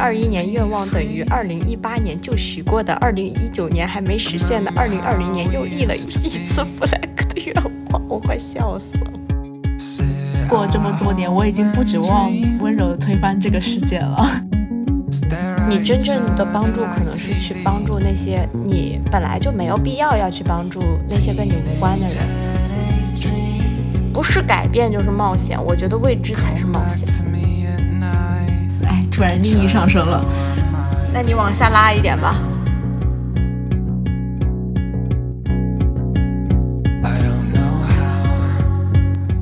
二一年愿望等于二零一八年就许过的二零一九年还没实现的二零二零年又立了一次 flag 的愿望，我快笑死了。过了这么多年，我已经不指望温柔的推翻这个世界了。你真正的帮助可能是去帮助那些你本来就没有必要要去帮助那些跟你无关的人，不是改变就是冒险。我觉得未知才是冒险。哎，突然利益上升了，那你往下拉一点吧。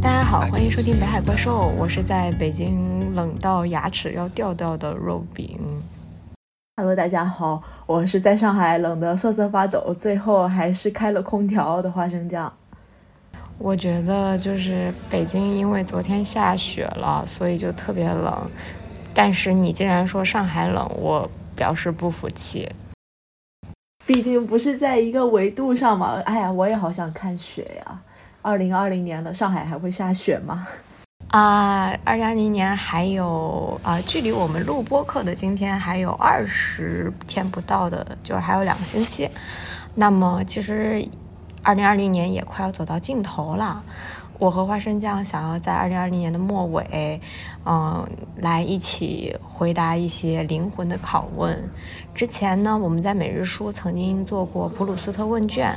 大家好，欢迎收听《北海怪兽》，我是在北京冷到牙齿要掉掉的肉饼。Hello，大家好，我是在上海冷得瑟瑟发抖，最后还是开了空调的花生酱。我觉得就是北京，因为昨天下雪了，所以就特别冷。但是你竟然说上海冷，我表示不服气。毕竟不是在一个维度上嘛。哎呀，我也好想看雪呀！二零二零年了，上海还会下雪吗？啊，二零二零年还有啊，距离我们录播课的今天还有二十天不到的，就是还有两个星期。那么其实，二零二零年也快要走到尽头了。我和花生酱想要在二零二零年的末尾，嗯，来一起回答一些灵魂的拷问。之前呢，我们在每日书曾经做过普鲁斯特问卷，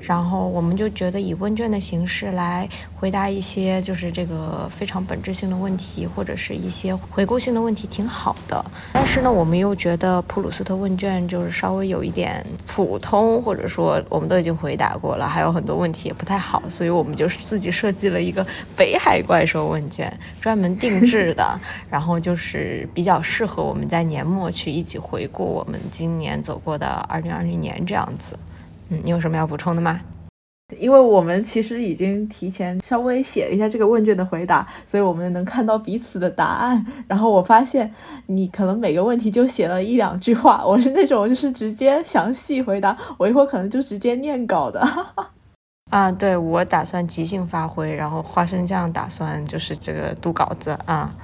然后我们就觉得以问卷的形式来回答一些就是这个非常本质性的问题，或者是一些回顾性的问题，挺好的。但是呢，我们又觉得普鲁斯特问卷就是稍微有一点普通，或者说我们都已经回答过了，还有很多问题也不太好，所以我们就是自己设计了一个北海怪兽问卷，专门定制的，然后就是比较适合我们在年末去一起回顾我们。今年走过的二零二零年这样子，嗯，你有什么要补充的吗？因为我们其实已经提前稍微写了一下这个问卷的回答，所以我们能看到彼此的答案。然后我发现你可能每个问题就写了一两句话，我是那种就是直接详细回答，我一会儿可能就直接念稿的。啊，对我打算即兴发挥，然后花生酱打算就是这个读稿子啊。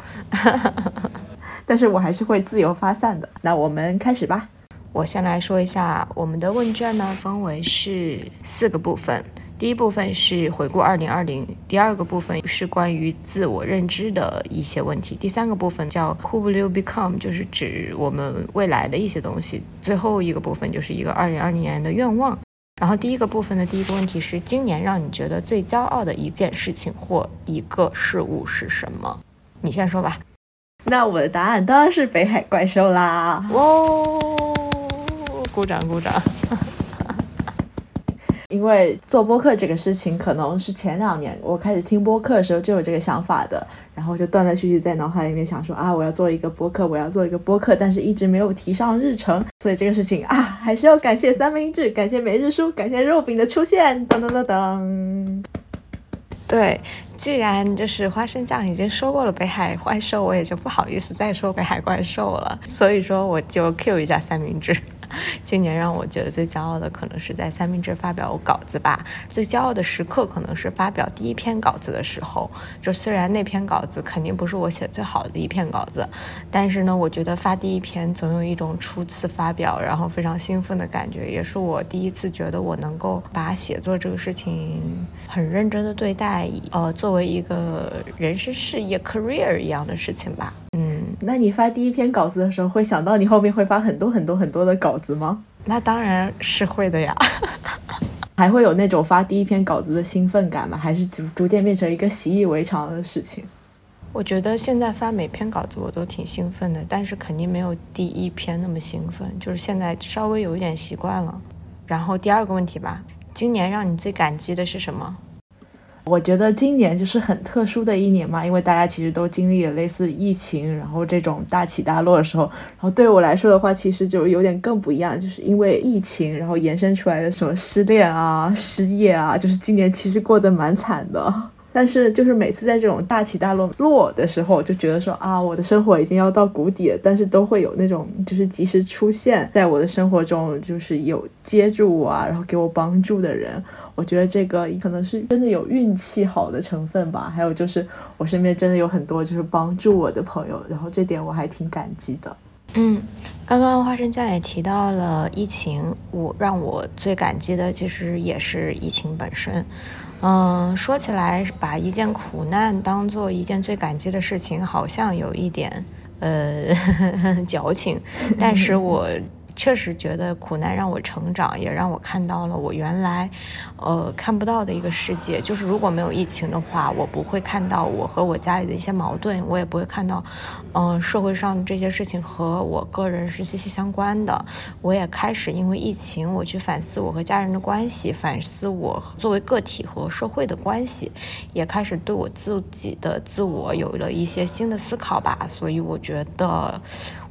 但是我还是会自由发散的。那我们开始吧。我先来说一下我们的问卷呢，分为是四个部分。第一部分是回顾二零二零，第二个部分是关于自我认知的一些问题，第三个部分叫 Who will you become，就是指我们未来的一些东西。最后一个部分就是一个二零二零年的愿望。然后第一个部分的第一个问题是：今年让你觉得最骄傲的一件事情或一个事物是什么？你先说吧。那我的答案当然是北海怪兽啦！哇，鼓掌鼓掌！因为做播客这个事情，可能是前两年我开始听播客的时候就有这个想法的，然后就断断续续在脑海里面想说啊，我要做一个播客，我要做一个播客，但是一直没有提上日程，所以这个事情啊，还是要感谢三明治，感谢每日书，感谢肉饼的出现，噔噔噔噔。对，既然就是花生酱已经说过了北海怪兽，我也就不好意思再说北海怪兽了，所以说我就 Q 一下三明治。今年让我觉得最骄傲的，可能是在三明治发表稿子吧。最骄傲的时刻，可能是发表第一篇稿子的时候。就虽然那篇稿子肯定不是我写最好的一篇稿子，但是呢，我觉得发第一篇总有一种初次发表，然后非常兴奋的感觉，也是我第一次觉得我能够把写作这个事情很认真的对待，呃，作为一个人生事业 career 一样的事情吧。嗯，那你发第一篇稿子的时候，会想到你后面会发很多很多很多的稿吗？那当然是会的呀，还会有那种发第一篇稿子的兴奋感吗？还是逐逐渐变成一个习以为常的事情？我觉得现在发每篇稿子我都挺兴奋的，但是肯定没有第一篇那么兴奋，就是现在稍微有一点习惯了。然后第二个问题吧，今年让你最感激的是什么？我觉得今年就是很特殊的一年嘛，因为大家其实都经历了类似疫情，然后这种大起大落的时候，然后对我来说的话，其实就有点更不一样，就是因为疫情，然后延伸出来的什么失恋啊、失业啊，就是今年其实过得蛮惨的。但是就是每次在这种大起大落落的时候，就觉得说啊，我的生活已经要到谷底了，但是都会有那种就是及时出现在我的生活中，就是有接住我啊，然后给我帮助的人。我觉得这个可能是真的有运气好的成分吧，还有就是我身边真的有很多就是帮助我的朋友，然后这点我还挺感激的。嗯，刚刚花生酱也提到了疫情，我让我最感激的其实也是疫情本身。嗯，说起来把一件苦难当做一件最感激的事情，好像有一点呃 矫情，但是我。确实觉得苦难让我成长，也让我看到了我原来，呃，看不到的一个世界。就是如果没有疫情的话，我不会看到我和我家里的一些矛盾，我也不会看到，嗯，社会上这些事情和我个人是息息相关的。我也开始因为疫情，我去反思我和家人的关系，反思我作为个体和社会的关系，也开始对我自己的自我有了一些新的思考吧。所以我觉得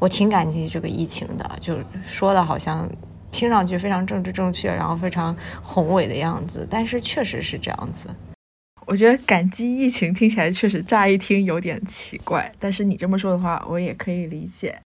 我挺感激这个疫情的，就。说的好像听上去非常政治正确，然后非常宏伟的样子，但是确实是这样子。我觉得感激疫情听起来确实乍一听有点奇怪，但是你这么说的话，我也可以理解。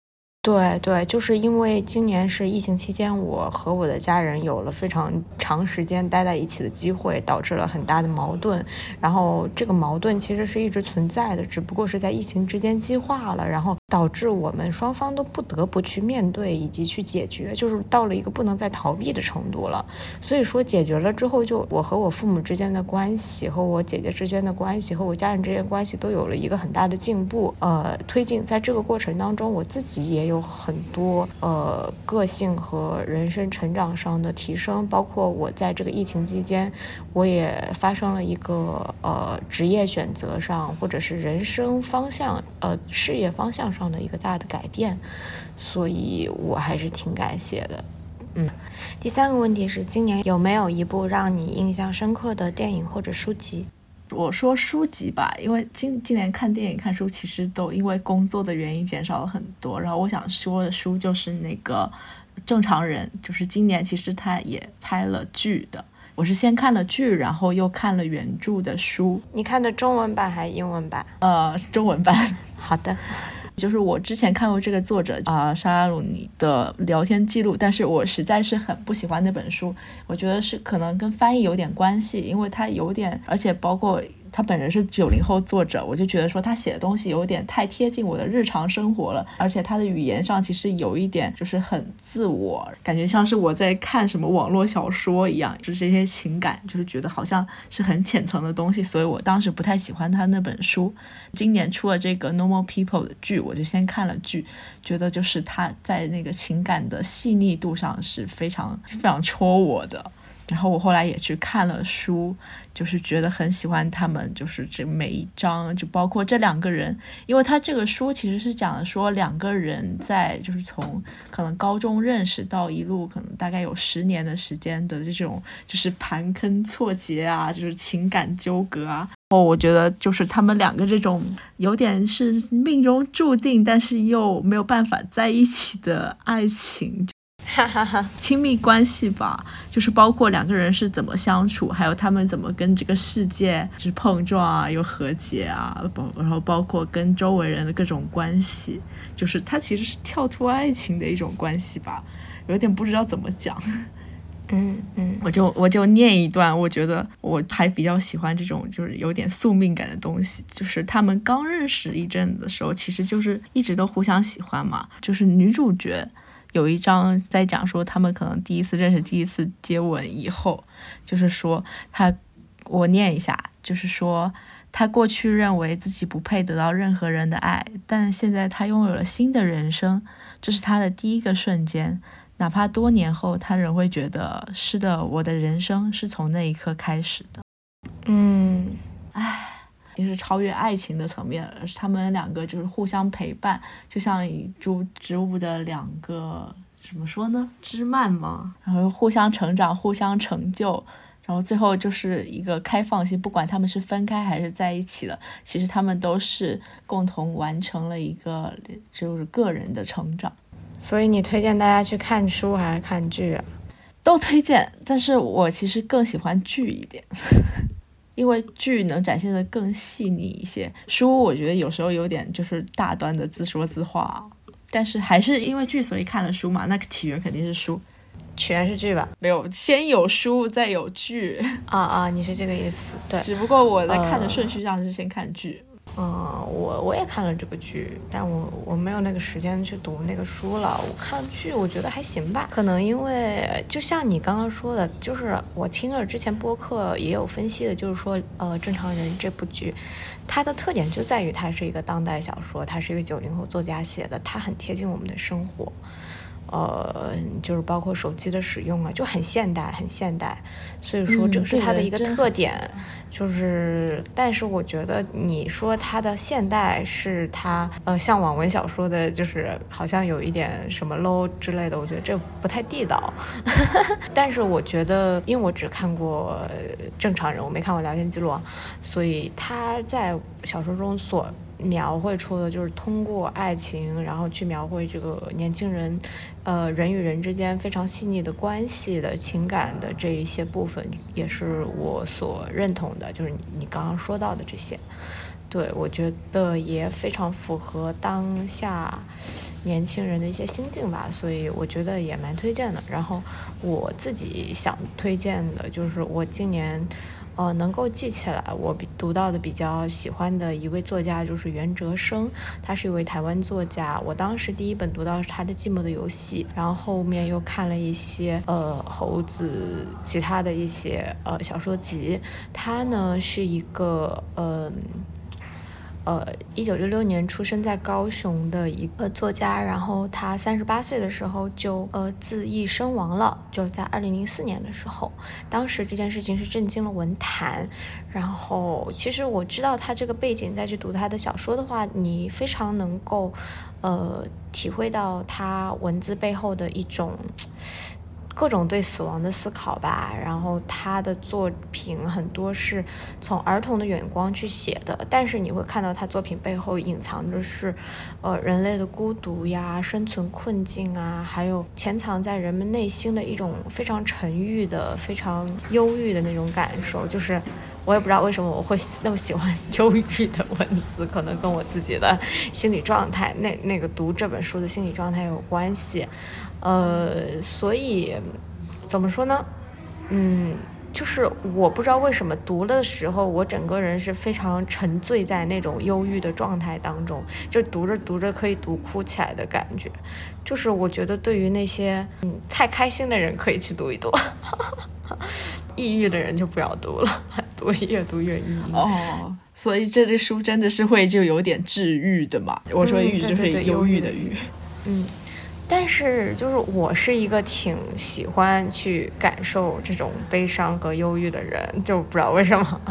对对，就是因为今年是疫情期间，我和我的家人有了非常长时间待在一起的机会，导致了很大的矛盾。然后这个矛盾其实是一直存在的，只不过是在疫情之间激化了，然后导致我们双方都不得不去面对以及去解决，就是到了一个不能再逃避的程度了。所以说解决了之后，就我和我父母之间的关系，和我姐姐之间的关系，和我家人之间关系都有了一个很大的进步。呃，推进在这个过程当中，我自己也有。有很多呃个性和人生成长上的提升，包括我在这个疫情期间，我也发生了一个呃职业选择上或者是人生方向呃事业方向上的一个大的改变，所以我还是挺感谢的。嗯，第三个问题是，今年有没有一部让你印象深刻的电影或者书籍？我说书籍吧，因为今今年看电影看书其实都因为工作的原因减少了很多。然后我想说的书就是那个正常人，就是今年其实他也拍了剧的。我是先看了剧，然后又看了原著的书。你看的中文版还是英文版？呃，中文版。好的。就是我之前看过这个作者啊沙拉鲁尼的聊天记录，但是我实在是很不喜欢那本书。我觉得是可能跟翻译有点关系，因为它有点，而且包括。他本人是九零后作者，我就觉得说他写的东西有点太贴近我的日常生活了，而且他的语言上其实有一点就是很自我，感觉像是我在看什么网络小说一样，就是这些情感，就是觉得好像是很浅层的东西，所以我当时不太喜欢他那本书。今年出了这个《Normal People》的剧，我就先看了剧，觉得就是他在那个情感的细腻度上是非常非常戳我的。然后我后来也去看了书，就是觉得很喜欢他们，就是这每一章，就包括这两个人，因为他这个书其实是讲的说两个人在就是从可能高中认识到一路可能大概有十年的时间的这种就是盘根错节啊，就是情感纠葛啊。哦，我觉得就是他们两个这种有点是命中注定，但是又没有办法在一起的爱情。哈哈哈，亲密关系吧，就是包括两个人是怎么相处，还有他们怎么跟这个世界就是碰撞啊，又和解啊，包然后包括跟周围人的各种关系，就是它其实是跳脱爱情的一种关系吧，有点不知道怎么讲。嗯嗯，我就我就念一段，我觉得我还比较喜欢这种就是有点宿命感的东西，就是他们刚认识一阵子的时候，其实就是一直都互相喜欢嘛，就是女主角。有一章在讲说他们可能第一次认识、第一次接吻以后，就是说他，我念一下，就是说他过去认为自己不配得到任何人的爱，但现在他拥有了新的人生，这是他的第一个瞬间，哪怕多年后，他仍会觉得是的，我的人生是从那一刻开始的。嗯，唉。就是超越爱情的层面，而是他们两个就是互相陪伴，就像一株植物的两个怎么说呢？枝蔓嘛？然后互相成长，互相成就，然后最后就是一个开放性，不管他们是分开还是在一起的，其实他们都是共同完成了一个就是个人的成长。所以你推荐大家去看书还是看剧啊？都推荐，但是我其实更喜欢剧一点。因为剧能展现的更细腻一些，书我觉得有时候有点就是大段的自说自话，但是还是因为剧所以看了书嘛，那起源肯定是书，起源是剧吧？没有，先有书再有剧。啊啊，你是这个意思？对，只不过我在看的顺序上是先看剧。嗯，我我也看了这个剧，但我我没有那个时间去读那个书了。我看剧，我觉得还行吧。可能因为就像你刚刚说的，就是我听了之前播客也有分析的，就是说，呃，《正常人》这部剧，它的特点就在于它是一个当代小说，它是一个九零后作家写的，它很贴近我们的生活。呃，就是包括手机的使用啊，就很现代，很现代。所以说，这是它的一个特点。就是，但是我觉得你说它的现代是它呃像网文小说的，就是好像有一点什么 low 之类的，我觉得这不太地道。但是我觉得，因为我只看过正常人，我没看过聊天记录，所以他在小说中所。描绘出的就是通过爱情，然后去描绘这个年轻人，呃，人与人之间非常细腻的关系的情感的这一些部分，也是我所认同的。就是你刚刚说到的这些，对我觉得也非常符合当下年轻人的一些心境吧，所以我觉得也蛮推荐的。然后我自己想推荐的就是我今年。呃，能够记起来，我读到的比较喜欢的一位作家就是袁哲生，他是一位台湾作家。我当时第一本读到是他的《寂寞的游戏》，然后后面又看了一些呃猴子其他的一些呃小说集。他呢是一个嗯。呃一九六六年出生在高雄的一个作家，然后他三十八岁的时候就呃自缢身亡了，就是在二零零四年的时候，当时这件事情是震惊了文坛。然后其实我知道他这个背景，再去读他的小说的话，你非常能够呃体会到他文字背后的一种。各种对死亡的思考吧，然后他的作品很多是从儿童的眼光去写的，但是你会看到他作品背后隐藏着是，呃，人类的孤独呀、生存困境啊，还有潜藏在人们内心的一种非常沉郁的、非常忧郁的那种感受。就是我也不知道为什么我会那么喜欢忧郁的文字，可能跟我自己的心理状态，那那个读这本书的心理状态有关系。呃，所以怎么说呢？嗯，就是我不知道为什么读的时候，我整个人是非常沉醉在那种忧郁的状态当中，就读着读着可以读哭起来的感觉。就是我觉得对于那些嗯太开心的人可以去读一读，抑郁的人就不要读了，读越读越抑郁。哦，所以这这书真的是会就有点治愈的嘛？我说郁就是忧郁的郁，嗯。但是，就是我是一个挺喜欢去感受这种悲伤和忧郁的人，就不知道为什么。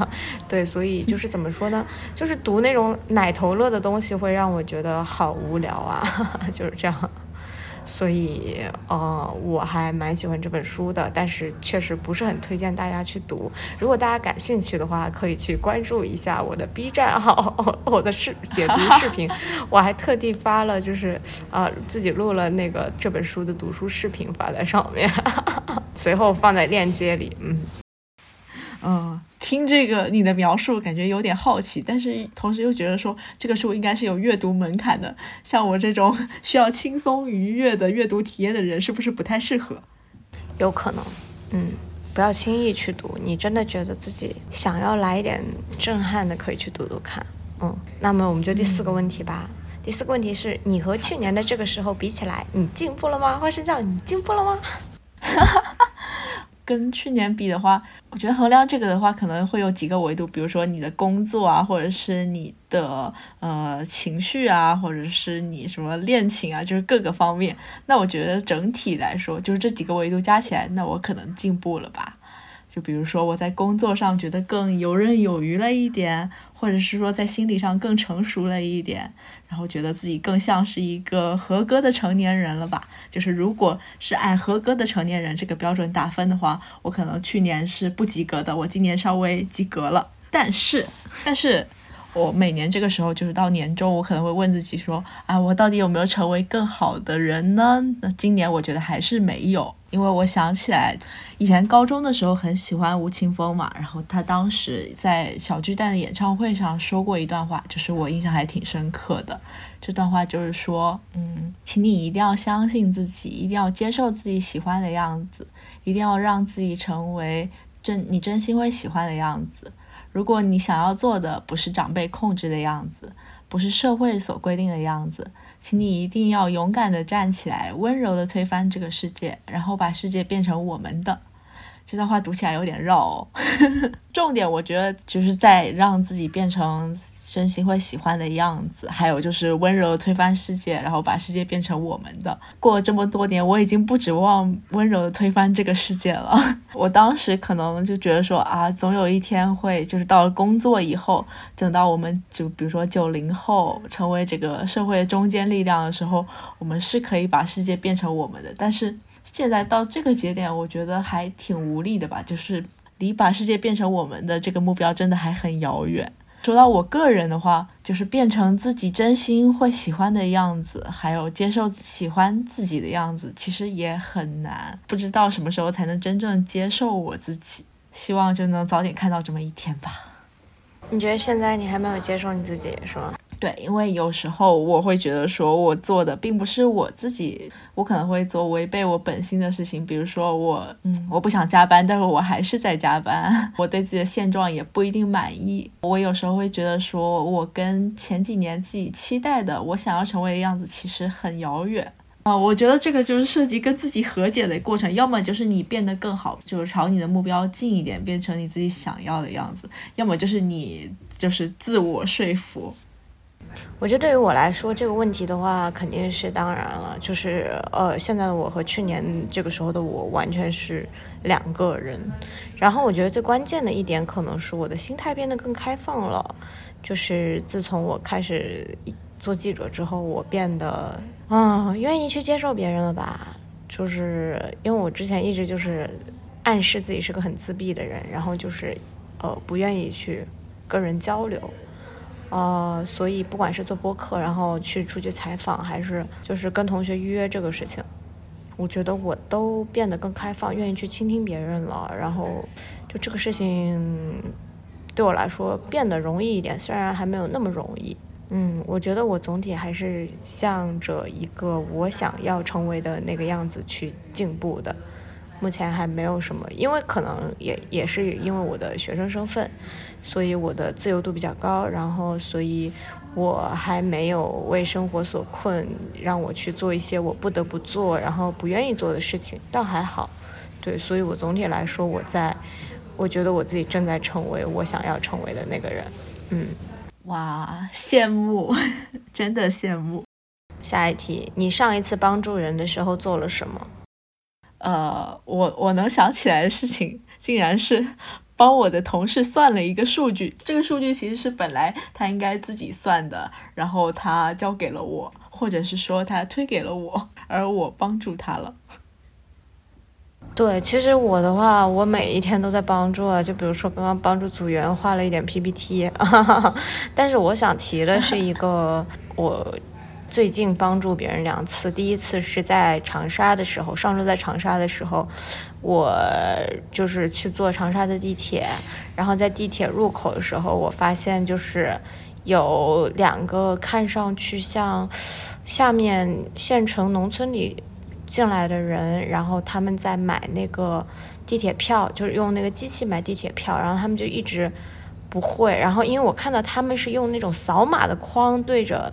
对，所以就是怎么说呢？就是读那种奶头乐的东西，会让我觉得好无聊啊，就是这样。所以，呃，我还蛮喜欢这本书的，但是确实不是很推荐大家去读。如果大家感兴趣的话，可以去关注一下我的 B 站号，我的视解读视频。我还特地发了，就是啊，自己录了那个这本书的读书视频发在上面，随后放在链接里。嗯，嗯。听这个你的描述，感觉有点好奇，但是同时又觉得说这个书应该是有阅读门槛的，像我这种需要轻松愉悦的阅读体验的人，是不是不太适合？有可能，嗯，不要轻易去读。你真的觉得自己想要来一点震撼的，可以去读读看。嗯，那么我们就第四个问题吧。第四个问题是你和去年的这个时候比起来，你进步了吗？花生酱，你进步了吗？跟去年比的话。我觉得衡量这个的话，可能会有几个维度，比如说你的工作啊，或者是你的呃情绪啊，或者是你什么恋情啊，就是各个方面。那我觉得整体来说，就是这几个维度加起来，那我可能进步了吧。就比如说我在工作上觉得更游刃有余了一点，或者是说在心理上更成熟了一点。然后觉得自己更像是一个合格的成年人了吧？就是如果是按合格的成年人这个标准打分的话，我可能去年是不及格的，我今年稍微及格了。但是，但是。我每年这个时候，就是到年终，我可能会问自己说：啊，我到底有没有成为更好的人呢？那今年我觉得还是没有，因为我想起来，以前高中的时候很喜欢吴青峰嘛，然后他当时在小巨蛋的演唱会上说过一段话，就是我印象还挺深刻的。这段话就是说，嗯，请你一定要相信自己，一定要接受自己喜欢的样子，一定要让自己成为真你真心会喜欢的样子。如果你想要做的不是长辈控制的样子，不是社会所规定的样子，请你一定要勇敢的站起来，温柔的推翻这个世界，然后把世界变成我们的。这段话读起来有点绕哦，重点我觉得就是在让自己变成真心会喜欢的样子，还有就是温柔推翻世界，然后把世界变成我们的。过了这么多年，我已经不指望温柔的推翻这个世界了。我当时可能就觉得说啊，总有一天会，就是到了工作以后，等到我们就比如说九零后成为这个社会中坚力量的时候，我们是可以把世界变成我们的。但是。现在到这个节点，我觉得还挺无力的吧，就是离把世界变成我们的这个目标真的还很遥远。说到我个人的话，就是变成自己真心会喜欢的样子，还有接受喜欢自己的样子，其实也很难。不知道什么时候才能真正接受我自己，希望就能早点看到这么一天吧。你觉得现在你还没有接受你自己，是吗？对，因为有时候我会觉得说，我做的并不是我自己，我可能会做违背我本心的事情，比如说我，嗯，我不想加班，但是我还是在加班，我对自己的现状也不一定满意。我有时候会觉得说，我跟前几年自己期待的我想要成为的样子其实很遥远啊。我觉得这个就是涉及跟自己和解的过程，要么就是你变得更好，就是朝你的目标近一点，变成你自己想要的样子；要么就是你就是自我说服。我觉得对于我来说，这个问题的话，肯定是当然了。就是呃，现在的我和去年这个时候的我完全是两个人。然后我觉得最关键的一点，可能是我的心态变得更开放了。就是自从我开始做记者之后，我变得嗯，愿意去接受别人了吧。就是因为我之前一直就是暗示自己是个很自闭的人，然后就是呃，不愿意去跟人交流。呃，所以不管是做播客，然后去出去采访，还是就是跟同学预约这个事情，我觉得我都变得更开放，愿意去倾听别人了。然后就这个事情对我来说变得容易一点，虽然还没有那么容易。嗯，我觉得我总体还是向着一个我想要成为的那个样子去进步的。目前还没有什么，因为可能也也是因为我的学生身份，所以我的自由度比较高，然后所以我还没有为生活所困，让我去做一些我不得不做，然后不愿意做的事情，倒还好。对，所以我总体来说，我在，我觉得我自己正在成为我想要成为的那个人。嗯，哇，羡慕，真的羡慕。下一题，你上一次帮助人的时候做了什么？呃，我我能想起来的事情，竟然是帮我的同事算了一个数据。这个数据其实是本来他应该自己算的，然后他交给了我，或者是说他推给了我，而我帮助他了。对，其实我的话，我每一天都在帮助啊，就比如说刚刚帮助组员画了一点 PPT，但是我想提的是一个我。最近帮助别人两次，第一次是在长沙的时候，上周在长沙的时候，我就是去坐长沙的地铁，然后在地铁入口的时候，我发现就是有两个看上去像下面县城农村里进来的人，然后他们在买那个地铁票，就是用那个机器买地铁票，然后他们就一直不会，然后因为我看到他们是用那种扫码的框对着。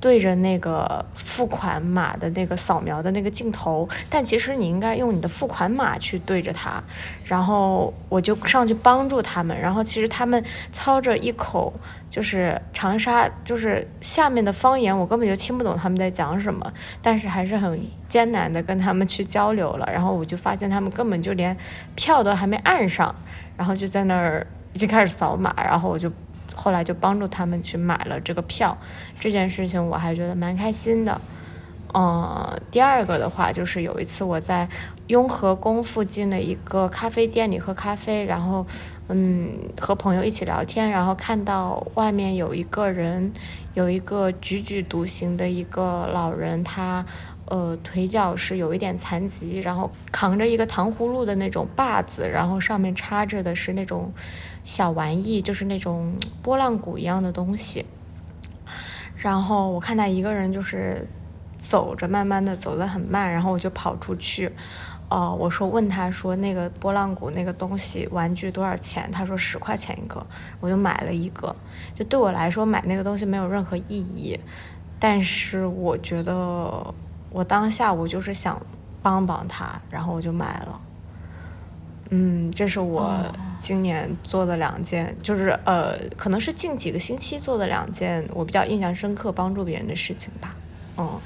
对着那个付款码的那个扫描的那个镜头，但其实你应该用你的付款码去对着它。然后我就上去帮助他们，然后其实他们操着一口就是长沙，就是下面的方言，我根本就听不懂他们在讲什么，但是还是很艰难的跟他们去交流了。然后我就发现他们根本就连票都还没按上，然后就在那儿已经开始扫码，然后我就。后来就帮助他们去买了这个票，这件事情我还觉得蛮开心的。嗯，第二个的话就是有一次我在雍和宫附近的一个咖啡店里喝咖啡，然后嗯和朋友一起聊天，然后看到外面有一个人，有一个踽踽独行的一个老人，他呃腿脚是有一点残疾，然后扛着一个糖葫芦的那种把子，然后上面插着的是那种。小玩意就是那种拨浪鼓一样的东西，然后我看他一个人就是走着，慢慢的走得很慢，然后我就跑出去，哦，我说问他说那个拨浪鼓那个东西玩具多少钱？他说十块钱一个，我就买了一个。就对我来说买那个东西没有任何意义，但是我觉得我当下我就是想帮帮他，然后我就买了。嗯，这是我今年做的两件，就是呃，可能是近几个星期做的两件我比较印象深刻帮助别人的事情吧。嗯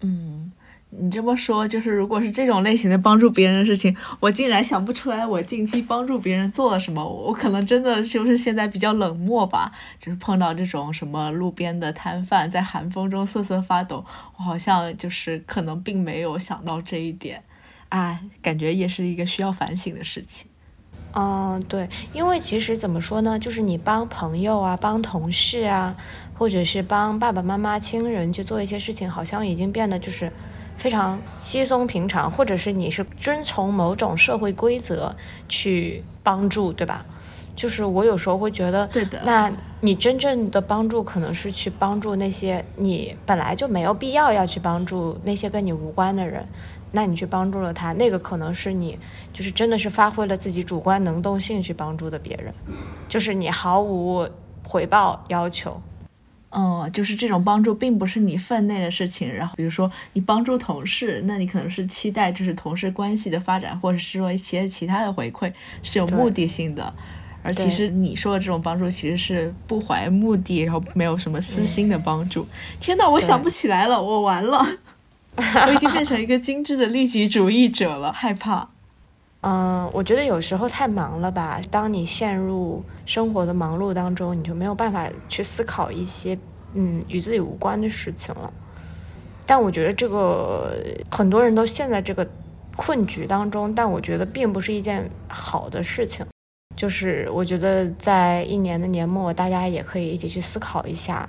嗯。你这么说，就是如果是这种类型的帮助别人的事情，我竟然想不出来我近期帮助别人做了什么。我可能真的就是现在比较冷漠吧，就是碰到这种什么路边的摊贩在寒风中瑟瑟发抖，我好像就是可能并没有想到这一点，啊，感觉也是一个需要反省的事情。嗯，对，因为其实怎么说呢，就是你帮朋友啊，帮同事啊，或者是帮爸爸妈妈亲人去做一些事情，好像已经变得就是。非常稀松平常，或者是你是遵从某种社会规则去帮助，对吧？就是我有时候会觉得，对的。那你真正的帮助可能是去帮助那些你本来就没有必要要去帮助那些跟你无关的人，那你去帮助了他，那个可能是你就是真的是发挥了自己主观能动性去帮助的别人，就是你毫无回报要求。嗯，就是这种帮助并不是你分内的事情。然后，比如说你帮助同事，那你可能是期待就是同事关系的发展，或者是说一些其他的回馈，是有目的性的。而其实你说的这种帮助其实是不怀目的，然后没有什么私心的帮助。天哪，我想不起来了，我完了，我已经变成一个精致的利己主义者了，害怕。嗯，我觉得有时候太忙了吧。当你陷入生活的忙碌当中，你就没有办法去思考一些嗯与自己无关的事情了。但我觉得这个很多人都陷在这个困局当中，但我觉得并不是一件好的事情。就是我觉得在一年的年末，大家也可以一起去思考一下。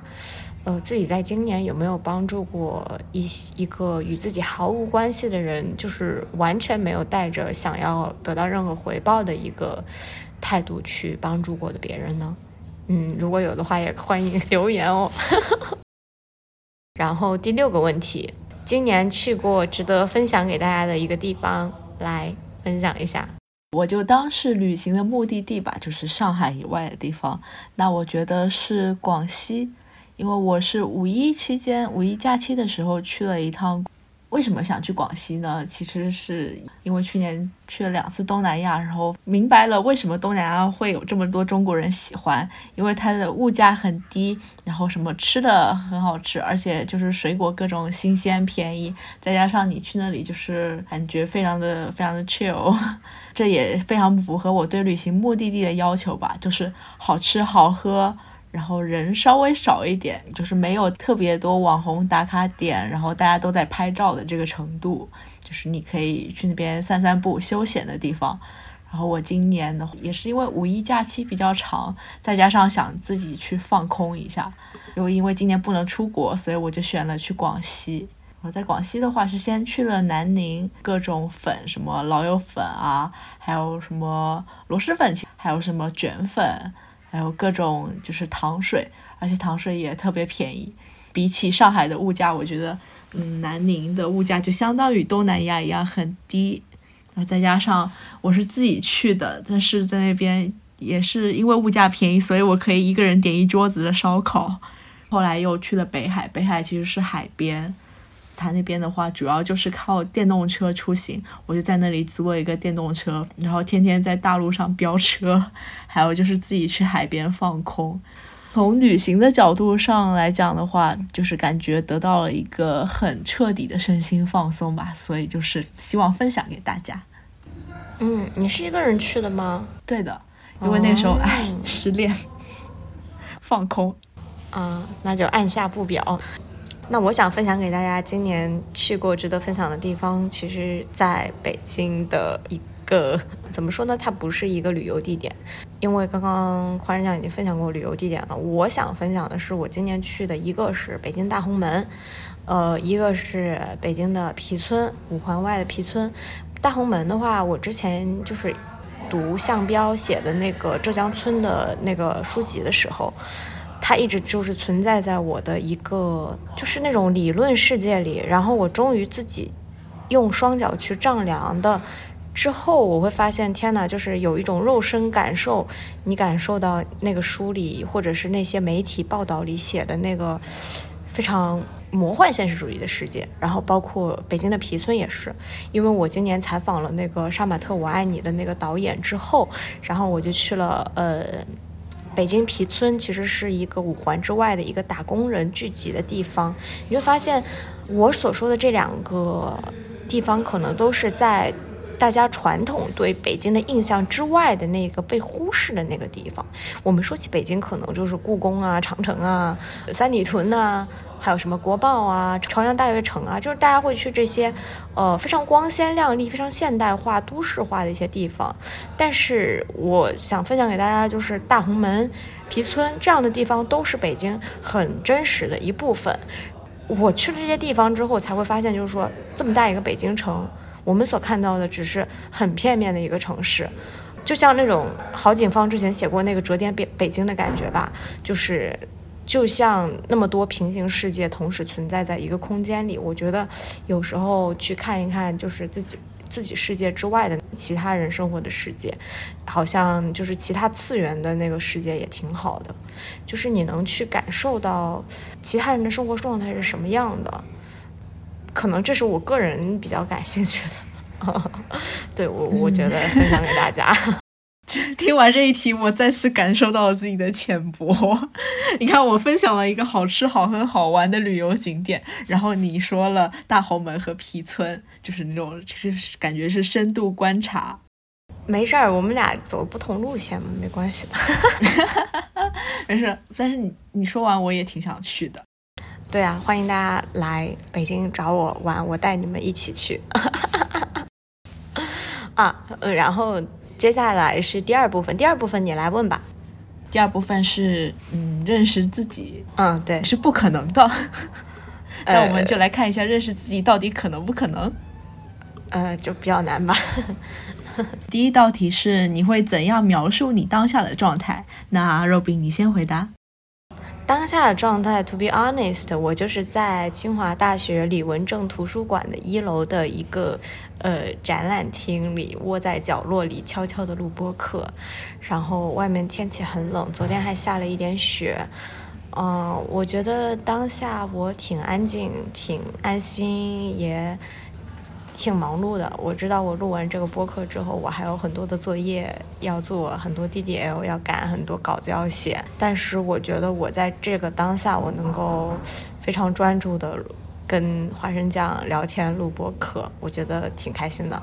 呃，自己在今年有没有帮助过一一个与自己毫无关系的人，就是完全没有带着想要得到任何回报的一个态度去帮助过的别人呢？嗯，如果有的话，也欢迎 留言哦。然后第六个问题，今年去过值得分享给大家的一个地方，来分享一下。我就当是旅行的目的地吧，就是上海以外的地方。那我觉得是广西。因为我是五一期间，五一假期的时候去了一趟。为什么想去广西呢？其实是因为去年去了两次东南亚，然后明白了为什么东南亚会有这么多中国人喜欢。因为它的物价很低，然后什么吃的很好吃，而且就是水果各种新鲜便宜，再加上你去那里就是感觉非常的非常的 chill，这也非常符合我对旅行目的地的要求吧，就是好吃好喝。然后人稍微少一点，就是没有特别多网红打卡点，然后大家都在拍照的这个程度，就是你可以去那边散散步、休闲的地方。然后我今年呢，也是因为五一假期比较长，再加上想自己去放空一下，又因为今年不能出国，所以我就选了去广西。我在广西的话是先去了南宁，各种粉，什么老友粉啊，还有什么螺蛳粉，还有什么卷粉。还有各种就是糖水，而且糖水也特别便宜。比起上海的物价，我觉得，嗯，南宁的物价就相当于东南亚一样很低。然后再加上我是自己去的，但是在那边也是因为物价便宜，所以我可以一个人点一桌子的烧烤。后来又去了北海，北海其实是海边。他那边的话，主要就是靠电动车出行，我就在那里租了一个电动车，然后天天在大路上飙车，还有就是自己去海边放空。从旅行的角度上来讲的话，就是感觉得到了一个很彻底的身心放松吧，所以就是希望分享给大家。嗯，你是一个人去的吗？对的，因为那时候哎失恋，放空。啊，那就按下不表。那我想分享给大家，今年去过值得分享的地方，其实在北京的一个怎么说呢？它不是一个旅游地点，因为刚刚花人酱已经分享过旅游地点了。我想分享的是我今年去的一个是北京大红门，呃，一个是北京的皮村，五环外的皮村。大红门的话，我之前就是读向彪写的那个浙江村的那个书籍的时候。它一直就是存在在我的一个就是那种理论世界里，然后我终于自己用双脚去丈量的之后，我会发现，天哪，就是有一种肉身感受，你感受到那个书里或者是那些媒体报道里写的那个非常。魔幻现实主义的世界，然后包括北京的皮村也是，因为我今年采访了那个杀马特我爱你的那个导演之后，然后我就去了呃，北京皮村其实是一个五环之外的一个打工人聚集的地方，你会发现我所说的这两个地方可能都是在大家传统对北京的印象之外的那个被忽视的那个地方。我们说起北京，可能就是故宫啊、长城啊、三里屯呐。还有什么国贸啊、朝阳大悦城啊，就是大家会去这些，呃，非常光鲜亮丽、非常现代化、都市化的一些地方。但是我想分享给大家，就是大红门、皮村这样的地方，都是北京很真实的一部分。我去了这些地方之后，才会发现，就是说这么大一个北京城，我们所看到的只是很片面的一个城市，就像那种郝景芳之前写过那个《折叠北北京》的感觉吧，就是。就像那么多平行世界同时存在在一个空间里，我觉得有时候去看一看，就是自己自己世界之外的其他人生活的世界，好像就是其他次元的那个世界也挺好的，就是你能去感受到其他人的生活状态是什么样的，可能这是我个人比较感兴趣的，对我我觉得分享给大家。听完这一题，我再次感受到了自己的浅薄。你看，我分享了一个好吃、好喝、好玩的旅游景点，然后你说了大红门和皮村，就是那种，就是感觉是深度观察。没事儿，我们俩走不同路线嘛，没关系的。没事，但是你你说完，我也挺想去的。对啊，欢迎大家来北京找我玩，我带你们一起去。啊，然后。接下来是第二部分，第二部分你来问吧。第二部分是，嗯，认识自己。嗯，对，是不可能的。那我们就来看一下，认识自己到底可能不可能？呃，就比较难吧。第一道题是，你会怎样描述你当下的状态？那肉饼，你先回答。当下的状态，to be honest，我就是在清华大学李文正图书馆的一楼的一个呃展览厅里，窝在角落里悄悄的录播课。然后外面天气很冷，昨天还下了一点雪。嗯，我觉得当下我挺安静，挺安心，也。挺忙碌的，我知道我录完这个播客之后，我还有很多的作业要做，很多 DDL 要赶，很多稿子要写。但是我觉得我在这个当下，我能够非常专注的跟花生酱聊天录播客，我觉得挺开心的。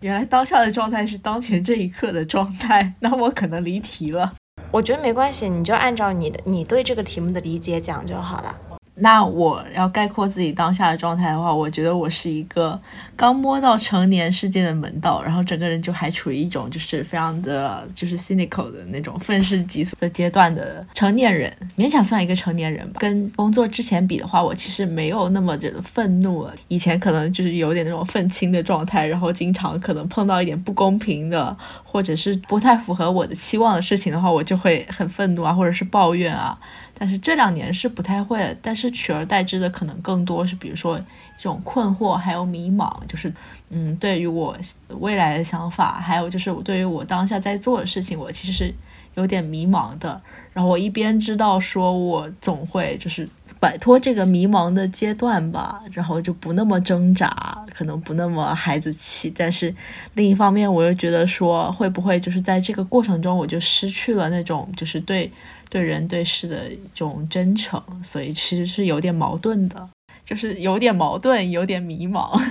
原来当下的状态是当前这一刻的状态，那我可能离题了。我觉得没关系，你就按照你的你对这个题目的理解讲就好了。那我要概括自己当下的状态的话，我觉得我是一个刚摸到成年世界的门道，然后整个人就还处于一种就是非常的就是 cynical 的那种愤世嫉俗的阶段的成年人，勉强算一个成年人吧。跟工作之前比的话，我其实没有那么的愤怒了。以前可能就是有点那种愤青的状态，然后经常可能碰到一点不公平的或者是不太符合我的期望的事情的话，我就会很愤怒啊，或者是抱怨啊。但是这两年是不太会，但是取而代之的可能更多是，比如说这种困惑，还有迷茫，就是嗯，对于我未来的想法，还有就是我对于我当下在做的事情，我其实是有点迷茫的。然后我一边知道说我总会就是摆脱这个迷茫的阶段吧，然后就不那么挣扎，可能不那么孩子气。但是另一方面，我又觉得说会不会就是在这个过程中，我就失去了那种就是对。对人对事的一种真诚，所以其实是有点矛盾的，就是有点矛盾，有点迷茫。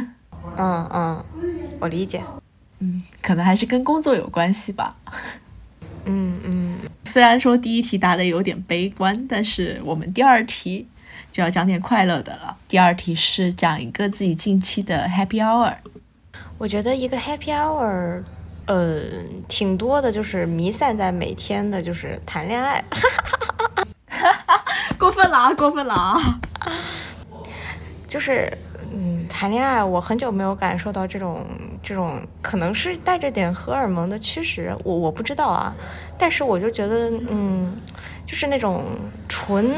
嗯嗯，我理解。嗯，可能还是跟工作有关系吧。嗯嗯，虽然说第一题答的有点悲观，但是我们第二题就要讲点快乐的了。第二题是讲一个自己近期的 happy hour。我觉得一个 happy hour。呃，挺多的，就是弥散在每天的，就是谈恋爱，过分了啊，过分了啊！就是，嗯，谈恋爱，我很久没有感受到这种这种，可能是带着点荷尔蒙的驱使，我我不知道啊，但是我就觉得，嗯，就是那种纯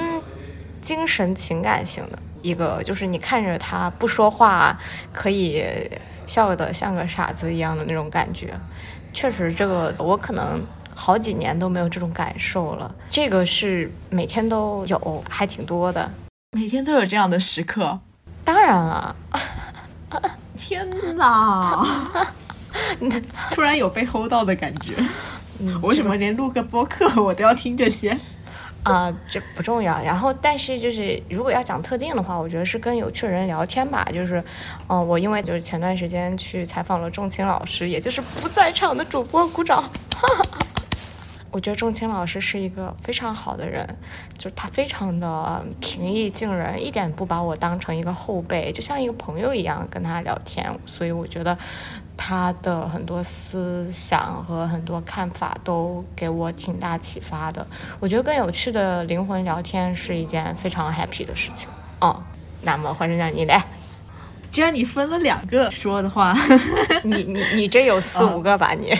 精神情感型的，一个，就是你看着他不说话，可以笑得像个傻子一样的那种感觉。确实，这个我可能好几年都没有这种感受了。这个是每天都有，还挺多的。每天都有这样的时刻？当然了。天哪！突然有被齁到的感觉。嗯为什么连录个播客我都要听这些？啊，这不重要。然后，但是就是如果要讲特定的话，我觉得是跟有趣的人聊天吧。就是，嗯，我因为就是前段时间去采访了仲青老师，也就是不在场的主播鼓掌。我觉得仲青老师是一个非常好的人，就是他非常的平易近人，一点不把我当成一个后辈，就像一个朋友一样跟他聊天。所以我觉得。他的很多思想和很多看法都给我挺大启发的。我觉得更有趣的灵魂聊天是一件非常 happy 的事情。哦，那么换成让你来，既然你分了两个说的话，你你你这有四五个吧？你，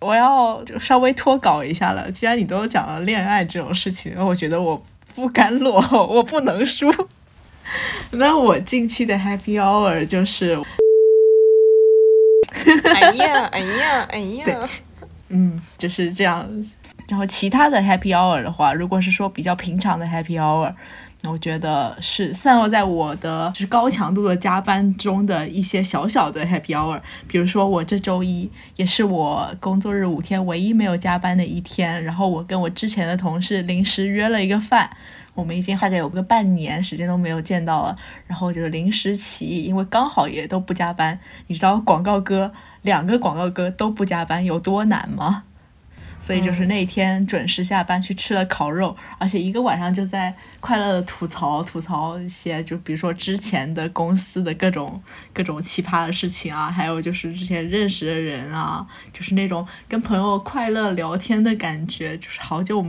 我要就稍微脱稿一下了。既然你都讲了恋爱这种事情，我觉得我不甘落后，我不能输。那我近期的 happy hour 就是。哎呀，哎呀，哎呀！对，嗯，就是这样。然后其他的 happy hour 的话，如果是说比较平常的 happy hour，那我觉得是散落在我的就是高强度的加班中的一些小小的 happy hour。比如说我这周一也是我工作日五天唯一没有加班的一天，然后我跟我之前的同事临时约了一个饭。我们已经大概有个半年时间都没有见到了，然后就是临时起意，因为刚好也都不加班。你知道广告哥两个广告哥都不加班有多难吗？所以就是那天准时下班去吃了烤肉，而且一个晚上就在快乐的吐槽吐槽一些，就比如说之前的公司的各种各种奇葩的事情啊，还有就是之前认识的人啊，就是那种跟朋友快乐聊天的感觉，就是好久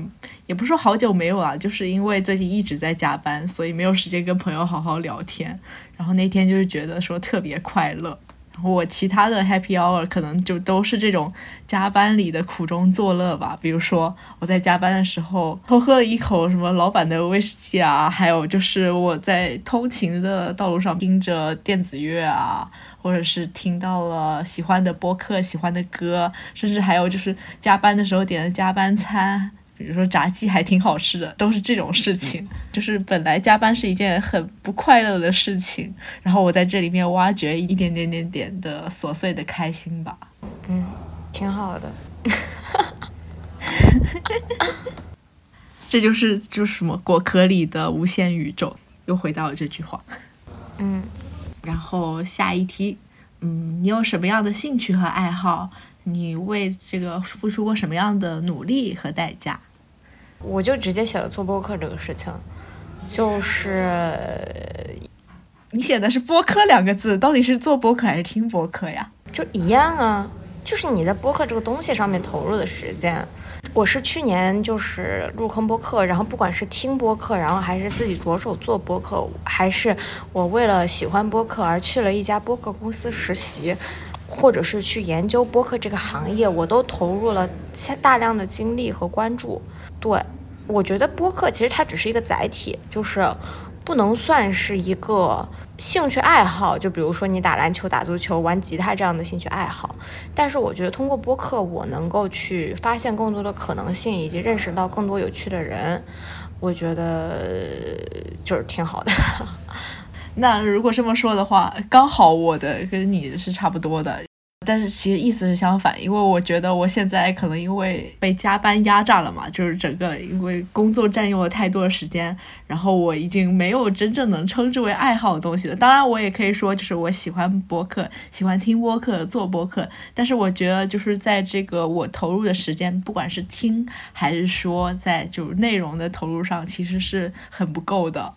也不是说好久没有啊，就是因为最近一直在加班，所以没有时间跟朋友好好聊天，然后那天就是觉得说特别快乐。我其他的 happy hour 可能就都是这种加班里的苦中作乐吧，比如说我在加班的时候偷喝了一口什么老板的威士忌啊，还有就是我在通勤的道路上听着电子乐啊，或者是听到了喜欢的播客、喜欢的歌，甚至还有就是加班的时候点的加班餐。比如说炸鸡还挺好吃的，都是这种事情。就是本来加班是一件很不快乐的事情，然后我在这里面挖掘一点点点点的琐碎的开心吧。嗯，挺好的。这就是就是什么果壳里的无限宇宙，又回到了这句话。嗯，然后下一题，嗯，你有什么样的兴趣和爱好？你为这个付出过什么样的努力和代价？我就直接写了做播客这个事情，就是你写的是播客两个字，到底是做播客还是听播客呀？就一样啊，就是你在播客这个东西上面投入的时间。我是去年就是入坑播客，然后不管是听播客，然后还是自己着手做播客，还是我为了喜欢播客而去了一家播客公司实习。或者是去研究播客这个行业，我都投入了大量的精力和关注。对，我觉得播客其实它只是一个载体，就是不能算是一个兴趣爱好。就比如说你打篮球、打足球、玩吉他这样的兴趣爱好。但是我觉得通过播客，我能够去发现更多的可能性，以及认识到更多有趣的人。我觉得就是挺好的。那如果这么说的话，刚好我的跟你是差不多的，但是其实意思是相反，因为我觉得我现在可能因为被加班压榨了嘛，就是整个因为工作占用了太多的时间，然后我已经没有真正能称之为爱好的东西了。当然，我也可以说就是我喜欢播客，喜欢听播客，做播客，但是我觉得就是在这个我投入的时间，不管是听还是说在就是内容的投入上，其实是很不够的。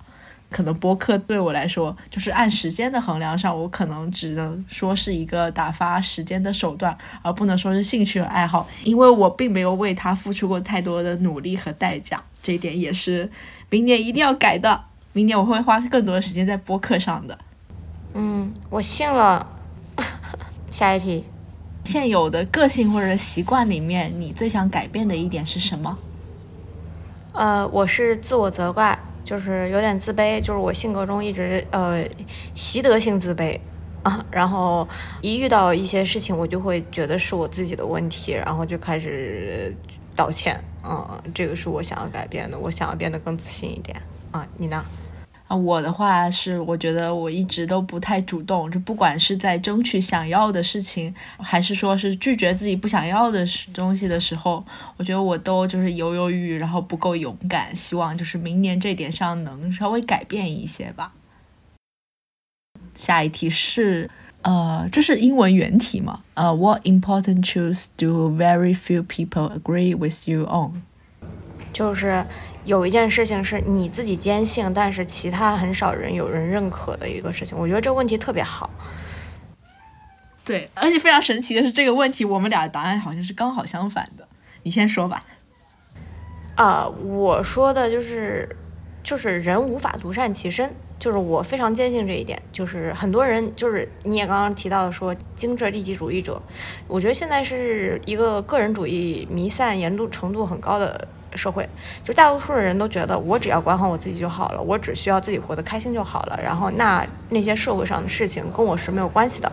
可能播客对我来说，就是按时间的衡量上，我可能只能说是一个打发时间的手段，而不能说是兴趣和爱好，因为我并没有为它付出过太多的努力和代价。这一点也是明年一定要改的。明年我会花更多的时间在播客上的。嗯，我信了。下一题，现有的个性或者习惯里面，你最想改变的一点是什么？呃，我是自我责怪。就是有点自卑，就是我性格中一直呃习得性自卑啊，然后一遇到一些事情，我就会觉得是我自己的问题，然后就开始道歉。嗯，这个是我想要改变的，我想要变得更自信一点啊。你呢？啊，我的话是，我觉得我一直都不太主动，就不管是在争取想要的事情，还是说是拒绝自己不想要的东西的时候，我觉得我都就是犹犹豫豫，然后不够勇敢。希望就是明年这点上能稍微改变一些吧。下一题是，呃，这是英文原题嘛？呃，What important truths do very few people agree with you on？就是。有一件事情是你自己坚信，但是其他很少人有人认可的一个事情，我觉得这个问题特别好。对，而且非常神奇的是，这个问题我们俩的答案好像是刚好相反的。你先说吧。啊，我说的就是，就是人无法独善其身，就是我非常坚信这一点。就是很多人，就是你也刚刚提到的说精致利己主义者，我觉得现在是一个个人主义弥散严重程度很高的。社会就大多数的人都觉得我只要管好我自己就好了，我只需要自己活得开心就好了。然后那那些社会上的事情跟我是没有关系的。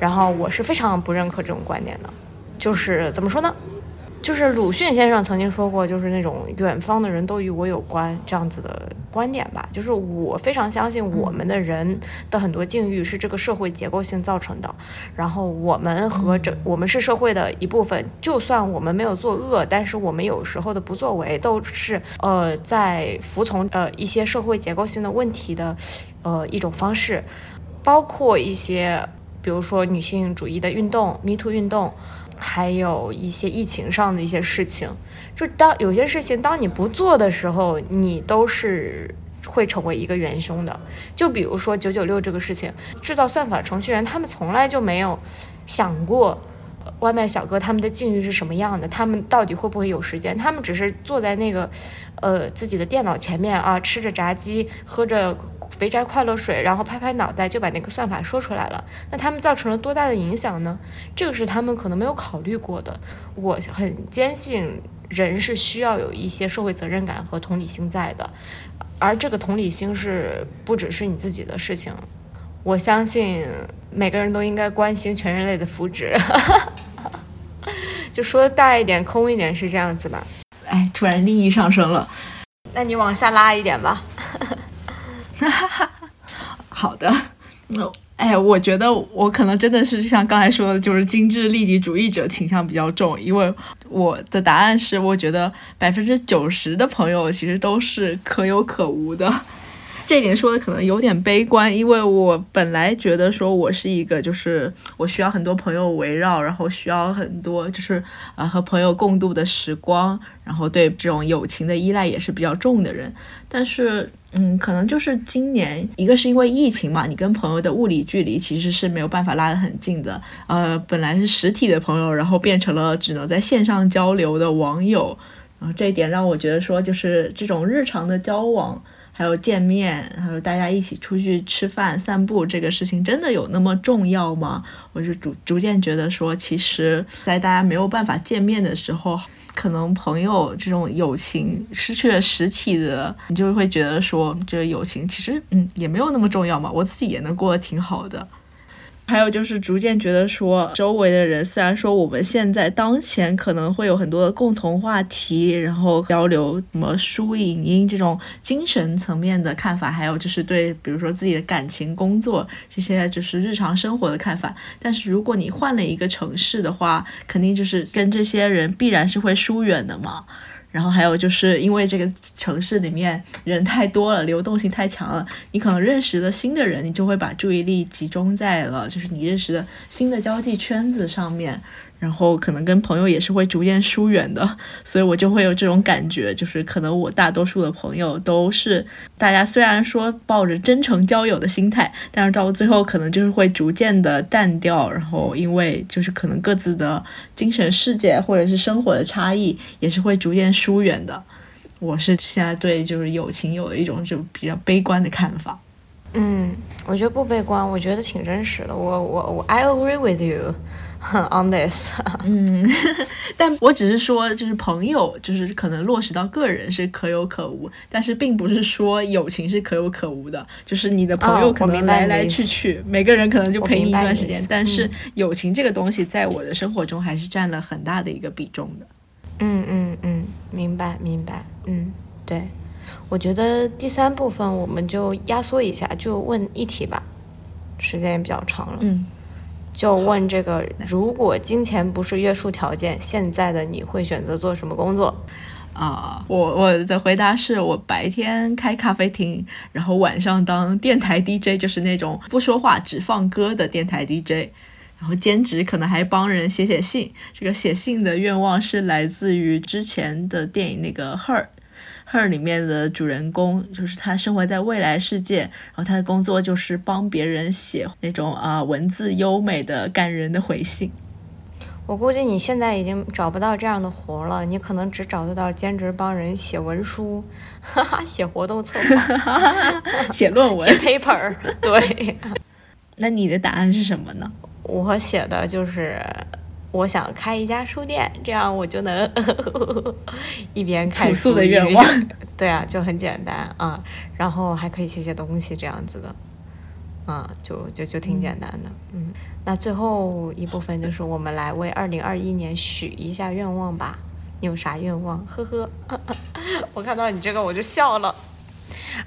然后我是非常不认可这种观点的。就是怎么说呢？就是鲁迅先生曾经说过，就是那种远方的人都与我有关这样子的观点吧。就是我非常相信我们的人的很多境遇是这个社会结构性造成的。然后我们和这我们是社会的一部分，就算我们没有作恶，但是我们有时候的不作为都是呃在服从呃一些社会结构性的问题的呃一种方式，包括一些比如说女性主义的运动，Me Too 运动。还有一些疫情上的一些事情，就当有些事情当你不做的时候，你都是会成为一个元凶的。就比如说九九六这个事情，制造算法程序员他们从来就没有想过外卖小哥他们的境遇是什么样的，他们到底会不会有时间？他们只是坐在那个呃自己的电脑前面啊，吃着炸鸡，喝着。肥宅快乐水，然后拍拍脑袋就把那个算法说出来了。那他们造成了多大的影响呢？这个是他们可能没有考虑过的。我很坚信，人是需要有一些社会责任感和同理心在的，而这个同理心是不只是你自己的事情。我相信每个人都应该关心全人类的福祉。就说大一点、空一点是这样子吧。哎，突然利益上升了。那你往下拉一点吧。哈哈哈，好的，那哎，我觉得我可能真的是像刚才说的，就是精致利己主义者倾向比较重，因为我的答案是，我觉得百分之九十的朋友其实都是可有可无的。这点说的可能有点悲观，因为我本来觉得说我是一个，就是我需要很多朋友围绕，然后需要很多就是呃和朋友共度的时光，然后对这种友情的依赖也是比较重的人。但是，嗯，可能就是今年，一个是因为疫情嘛，你跟朋友的物理距离其实是没有办法拉得很近的。呃，本来是实体的朋友，然后变成了只能在线上交流的网友，然后这一点让我觉得说，就是这种日常的交往。还有见面，还有大家一起出去吃饭、散步，这个事情真的有那么重要吗？我就逐逐渐觉得说，其实，在大家没有办法见面的时候，可能朋友这种友情失去了实体的，你就会觉得说，这个友情其实，嗯，也没有那么重要嘛。我自己也能过得挺好的。还有就是逐渐觉得说，周围的人虽然说我们现在当前可能会有很多的共同话题，然后交流什么书影音这种精神层面的看法，还有就是对比如说自己的感情、工作这些就是日常生活的看法。但是如果你换了一个城市的话，肯定就是跟这些人必然是会疏远的嘛。然后还有就是因为这个城市里面人太多了，流动性太强了，你可能认识的新的人，你就会把注意力集中在了就是你认识的新的交际圈子上面。然后可能跟朋友也是会逐渐疏远的，所以我就会有这种感觉，就是可能我大多数的朋友都是大家虽然说抱着真诚交友的心态，但是到最后可能就是会逐渐的淡掉，然后因为就是可能各自的精神世界或者是生活的差异，也是会逐渐疏远的。我是现在对就是友情有一种就比较悲观的看法。嗯，我觉得不悲观，我觉得挺真实的。我我我，I agree with you。on this。嗯，但我只是说，就是朋友，就是可能落实到个人是可有可无，但是并不是说友情是可有可无的。就是你的朋友可能来来去去，每个人可能就陪你一段时间，但是友情这个东西在我的生活中还是占了很大的一个比重的。嗯嗯嗯，明白明白。嗯，对，我觉得第三部分我们就压缩一下，就问一题吧，时间也比较长了。嗯。就问这个：如果金钱不是约束条件，现在的你会选择做什么工作？啊，我我的回答是我白天开咖啡厅，然后晚上当电台 DJ，就是那种不说话只放歌的电台 DJ，然后兼职可能还帮人写写信。这个写信的愿望是来自于之前的电影那个 Her。Her 里面的主人公就是他生活在未来世界，然后他的工作就是帮别人写那种啊文字优美的感人的回信。我估计你现在已经找不到这样的活了，你可能只找得到兼职帮人写文书，哈哈，写活动策划，写论文，写 paper。对。那你的答案是什么呢？我写的就是。我想开一家书店，这样我就能 一边看书的愿望。对啊，就很简单啊，然后还可以写写东西这样子的，啊，就就就挺简单的。嗯，那最后一部分就是我们来为二零二一年许一下愿望吧。你有啥愿望？呵呵，我看到你这个我就笑了。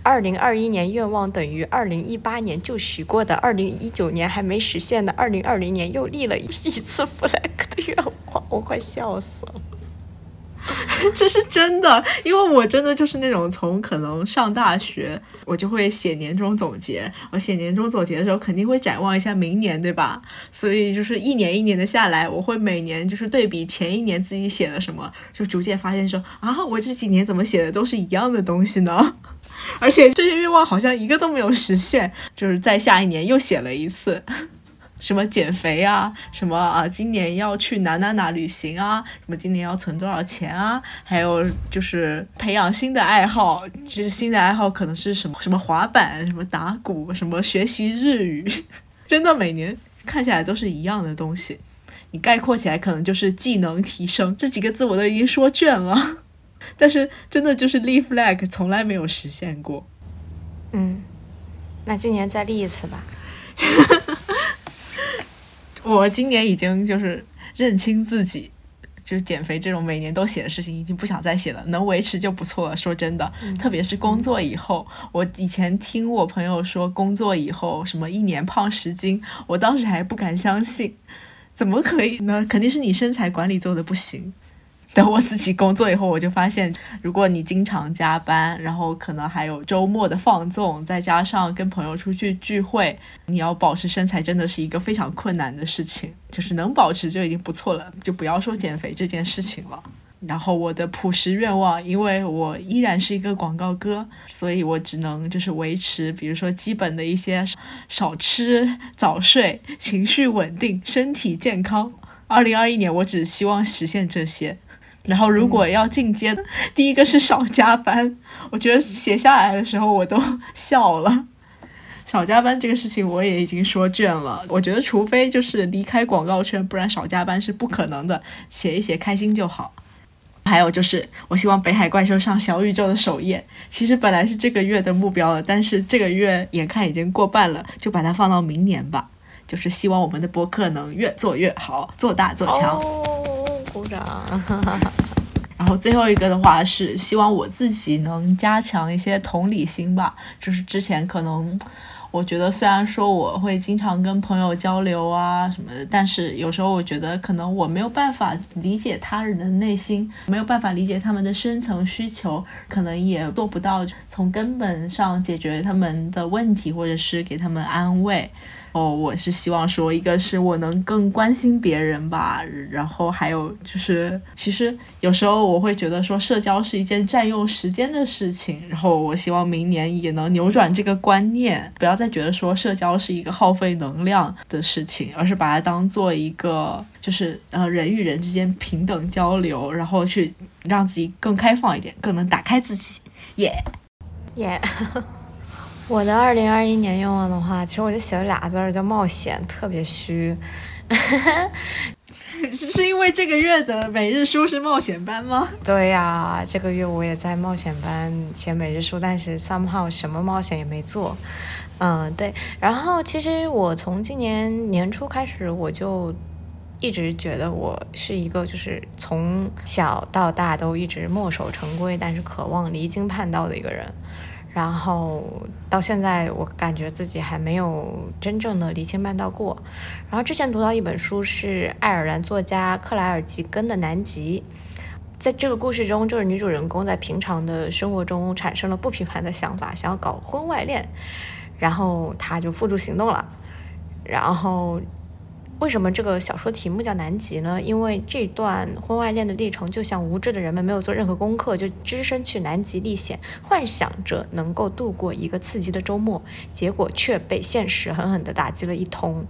二零二一年愿望等于二零一八年就许过的，二零一九年还没实现的，二零二零年又立了一次 flag 的愿望，我快笑死了。这是真的，因为我真的就是那种从可能上大学，我就会写年终总结。我写年终总结的时候，肯定会展望一下明年，对吧？所以就是一年一年的下来，我会每年就是对比前一年自己写了什么，就逐渐发现说啊，我这几年怎么写的都是一样的东西呢？而且这些愿望好像一个都没有实现，就是在下一年又写了一次，什么减肥啊，什么啊，今年要去哪哪哪旅行啊，什么今年要存多少钱啊，还有就是培养新的爱好，就是新的爱好可能是什么什么滑板，什么打鼓，什么学习日语，真的每年看起来都是一样的东西，你概括起来可能就是技能提升这几个字我都已经说倦了。但是真的就是立 flag 从来没有实现过。嗯，那今年再立一次吧。我今年已经就是认清自己，就减肥这种每年都写的事情，已经不想再写了，能维持就不错了。说真的，特别是工作以后，我以前听我朋友说工作以后什么一年胖十斤，我当时还不敢相信，怎么可以呢？肯定是你身材管理做的不行。等我自己工作以后，我就发现，如果你经常加班，然后可能还有周末的放纵，再加上跟朋友出去聚会，你要保持身材真的是一个非常困难的事情。就是能保持就已经不错了，就不要说减肥这件事情了。然后我的朴实愿望，因为我依然是一个广告哥，所以我只能就是维持，比如说基本的一些少吃、早睡、情绪稳定、身体健康。二零二一年，我只希望实现这些。然后，如果要进阶，第一个是少加班。我觉得写下来的时候我都 笑了。少加班这个事情我也已经说倦了。我觉得，除非就是离开广告圈，不然少加班是不可能的。写一写，开心就好。还有就是，我希望《北海怪兽》上小宇宙的首页。其实本来是这个月的目标了，但是这个月眼看已经过半了，就把它放到明年吧。就是希望我们的播客能越做越好，做大做强。鼓掌。然后最后一个的话是希望我自己能加强一些同理心吧。就是之前可能我觉得虽然说我会经常跟朋友交流啊什么的，但是有时候我觉得可能我没有办法理解他人的内心，没有办法理解他们的深层需求，可能也做不到从根本上解决他们的问题，或者是给他们安慰。哦，我是希望说，一个是我能更关心别人吧，然后还有就是，其实有时候我会觉得说，社交是一件占用时间的事情，然后我希望明年也能扭转这个观念，不要再觉得说社交是一个耗费能量的事情，而是把它当做一个就是呃人与人之间平等交流，然后去让自己更开放一点，更能打开自己，耶，耶。我的二零二一年愿望的话，其实我就写了俩字儿，叫冒险，特别虚。是因为这个月的每日书是冒险班吗？对呀，这个月我也在冒险班写每日书，但是 somehow 什么冒险也没做。嗯，对。然后其实我从今年年初开始，我就一直觉得我是一个就是从小到大都一直墨守成规，但是渴望离经叛道的一个人。然后到现在，我感觉自己还没有真正的离经叛道过。然后之前读到一本书，是爱尔兰作家克莱尔·吉根的《南极》。在这个故事中，就是女主人公在平常的生活中产生了不平凡的想法，想要搞婚外恋，然后她就付诸行动了。然后。为什么这个小说题目叫《南极》呢？因为这段婚外恋的历程，就像无知的人们没有做任何功课就只身去南极历险，幻想着能够度过一个刺激的周末，结果却被现实狠狠地打击了一通。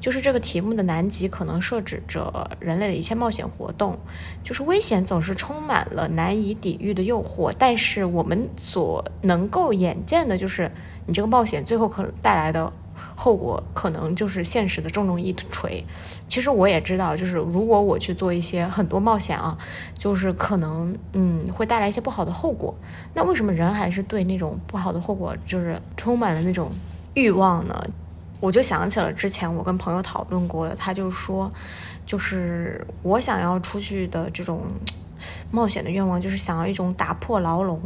就是这个题目的南极，可能设指着人类的一切冒险活动。就是危险总是充满了难以抵御的诱惑，但是我们所能够眼见的，就是你这个冒险最后可能带来的。后果可能就是现实的重重一锤。其实我也知道，就是如果我去做一些很多冒险啊，就是可能嗯会带来一些不好的后果。那为什么人还是对那种不好的后果就是充满了那种欲望呢？我就想起了之前我跟朋友讨论过的，他就说，就是我想要出去的这种冒险的愿望，就是想要一种打破牢笼。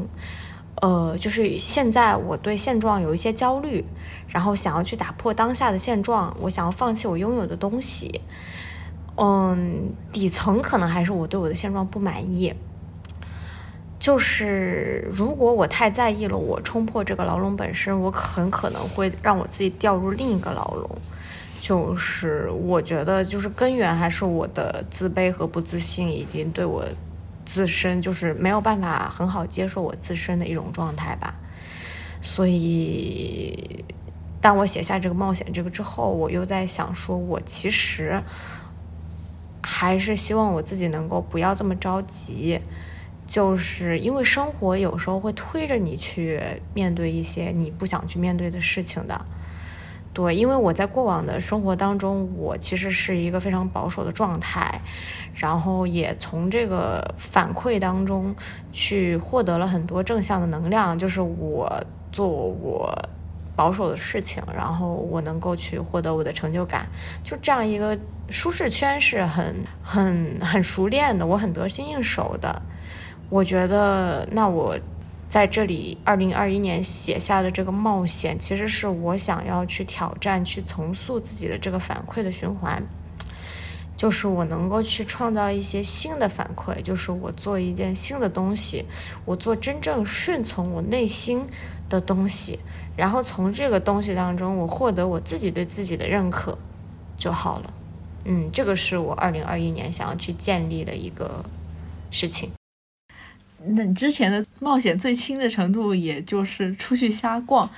呃，就是现在我对现状有一些焦虑，然后想要去打破当下的现状，我想要放弃我拥有的东西。嗯，底层可能还是我对我的现状不满意。就是如果我太在意了我冲破这个牢笼本身，我很可能会让我自己掉入另一个牢笼。就是我觉得，就是根源还是我的自卑和不自信，以及对我。自身就是没有办法很好接受我自身的一种状态吧，所以当我写下这个冒险这个之后，我又在想说，我其实还是希望我自己能够不要这么着急，就是因为生活有时候会推着你去面对一些你不想去面对的事情的。对，因为我在过往的生活当中，我其实是一个非常保守的状态，然后也从这个反馈当中去获得了很多正向的能量，就是我做我保守的事情，然后我能够去获得我的成就感，就这样一个舒适圈是很很很熟练的，我很得心应手的，我觉得那我。在这里，二零二一年写下的这个冒险，其实是我想要去挑战、去重塑自己的这个反馈的循环，就是我能够去创造一些新的反馈，就是我做一件新的东西，我做真正顺从我内心的东西，然后从这个东西当中，我获得我自己对自己的认可就好了。嗯，这个是我二零二一年想要去建立的一个事情。那你之前的冒险最轻的程度，也就是出去瞎逛。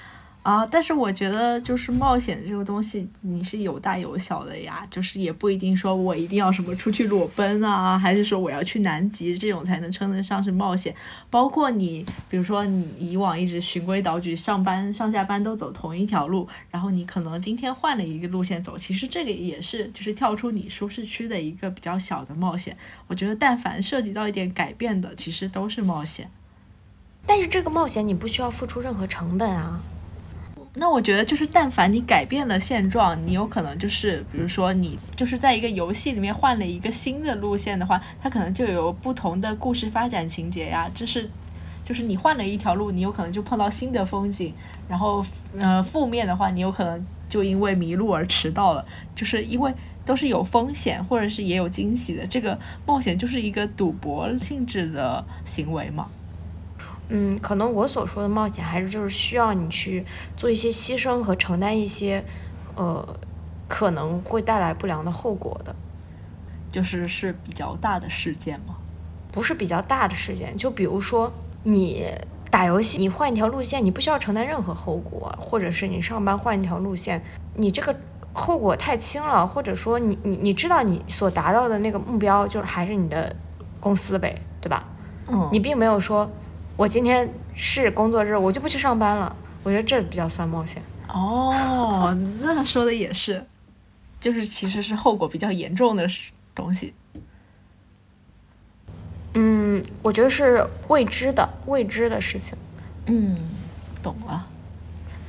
啊，但是我觉得就是冒险这个东西，你是有大有小的呀，就是也不一定说我一定要什么出去裸奔啊，还是说我要去南极这种才能称得上是冒险。包括你，比如说你以往一直循规蹈矩，上班上下班都走同一条路，然后你可能今天换了一个路线走，其实这个也是就是跳出你舒适区的一个比较小的冒险。我觉得但凡涉及到一点改变的，其实都是冒险。但是这个冒险你不需要付出任何成本啊。那我觉得就是，但凡你改变了现状，你有可能就是，比如说你就是在一个游戏里面换了一个新的路线的话，它可能就有不同的故事发展情节呀。这是，就是你换了一条路，你有可能就碰到新的风景。然后，呃，负面的话，你有可能就因为迷路而迟到了。就是因为都是有风险，或者是也有惊喜的。这个冒险就是一个赌博性质的行为嘛。嗯，可能我所说的冒险，还是就是需要你去做一些牺牲和承担一些，呃，可能会带来不良的后果的，就是是比较大的事件吗？不是比较大的事件，就比如说你打游戏，你换一条路线，你不需要承担任何后果，或者是你上班换一条路线，你这个后果太轻了，或者说你你你知道你所达到的那个目标就是还是你的公司呗，对吧？嗯，你并没有说。我今天是工作日，我就不去上班了。我觉得这比较算冒险。哦，那说的也是，就是其实是后果比较严重的东西。嗯，我觉得是未知的未知的事情。嗯，懂了。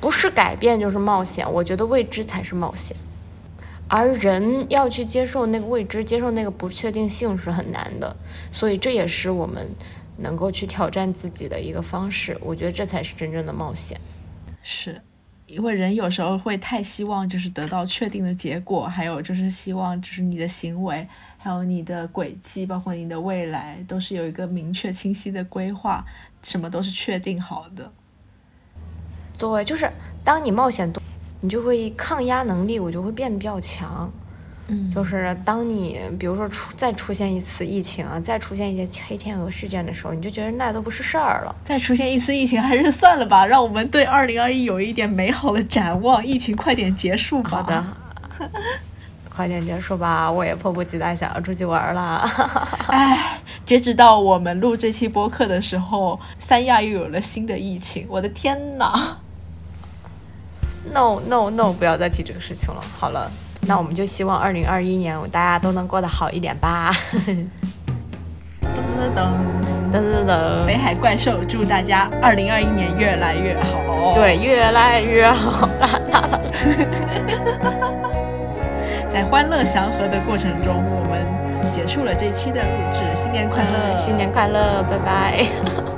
不是改变就是冒险，我觉得未知才是冒险。而人要去接受那个未知，接受那个不确定性是很难的，所以这也是我们能够去挑战自己的一个方式。我觉得这才是真正的冒险。是，因为人有时候会太希望就是得到确定的结果，还有就是希望就是你的行为，还有你的轨迹，包括你的未来，都是有一个明确清晰的规划，什么都是确定好的。对，就是当你冒险多。你就会抗压能力，我就会变得比较强。嗯，就是当你比如说出再出现一次疫情啊，再出现一些黑天鹅事件的时候，你就觉得那都不是事儿了。再出现一次疫情还是算了吧，让我们对二零二一有一点美好的展望。疫情快点结束吧。好的，快点结束吧，我也迫不及待想要出去玩了。哎，截止到我们录这期播客的时候，三亚又有了新的疫情，我的天呐！No no no！不要再提这个事情了。好了，那我们就希望二零二一年大家都能过得好一点吧。噔噔噔噔噔噔！北海怪兽祝大家二零二一年越来越好。对，越来越好。在欢乐祥和的过程中，我们结束了这期的录制。新年快乐！新年快乐！拜拜。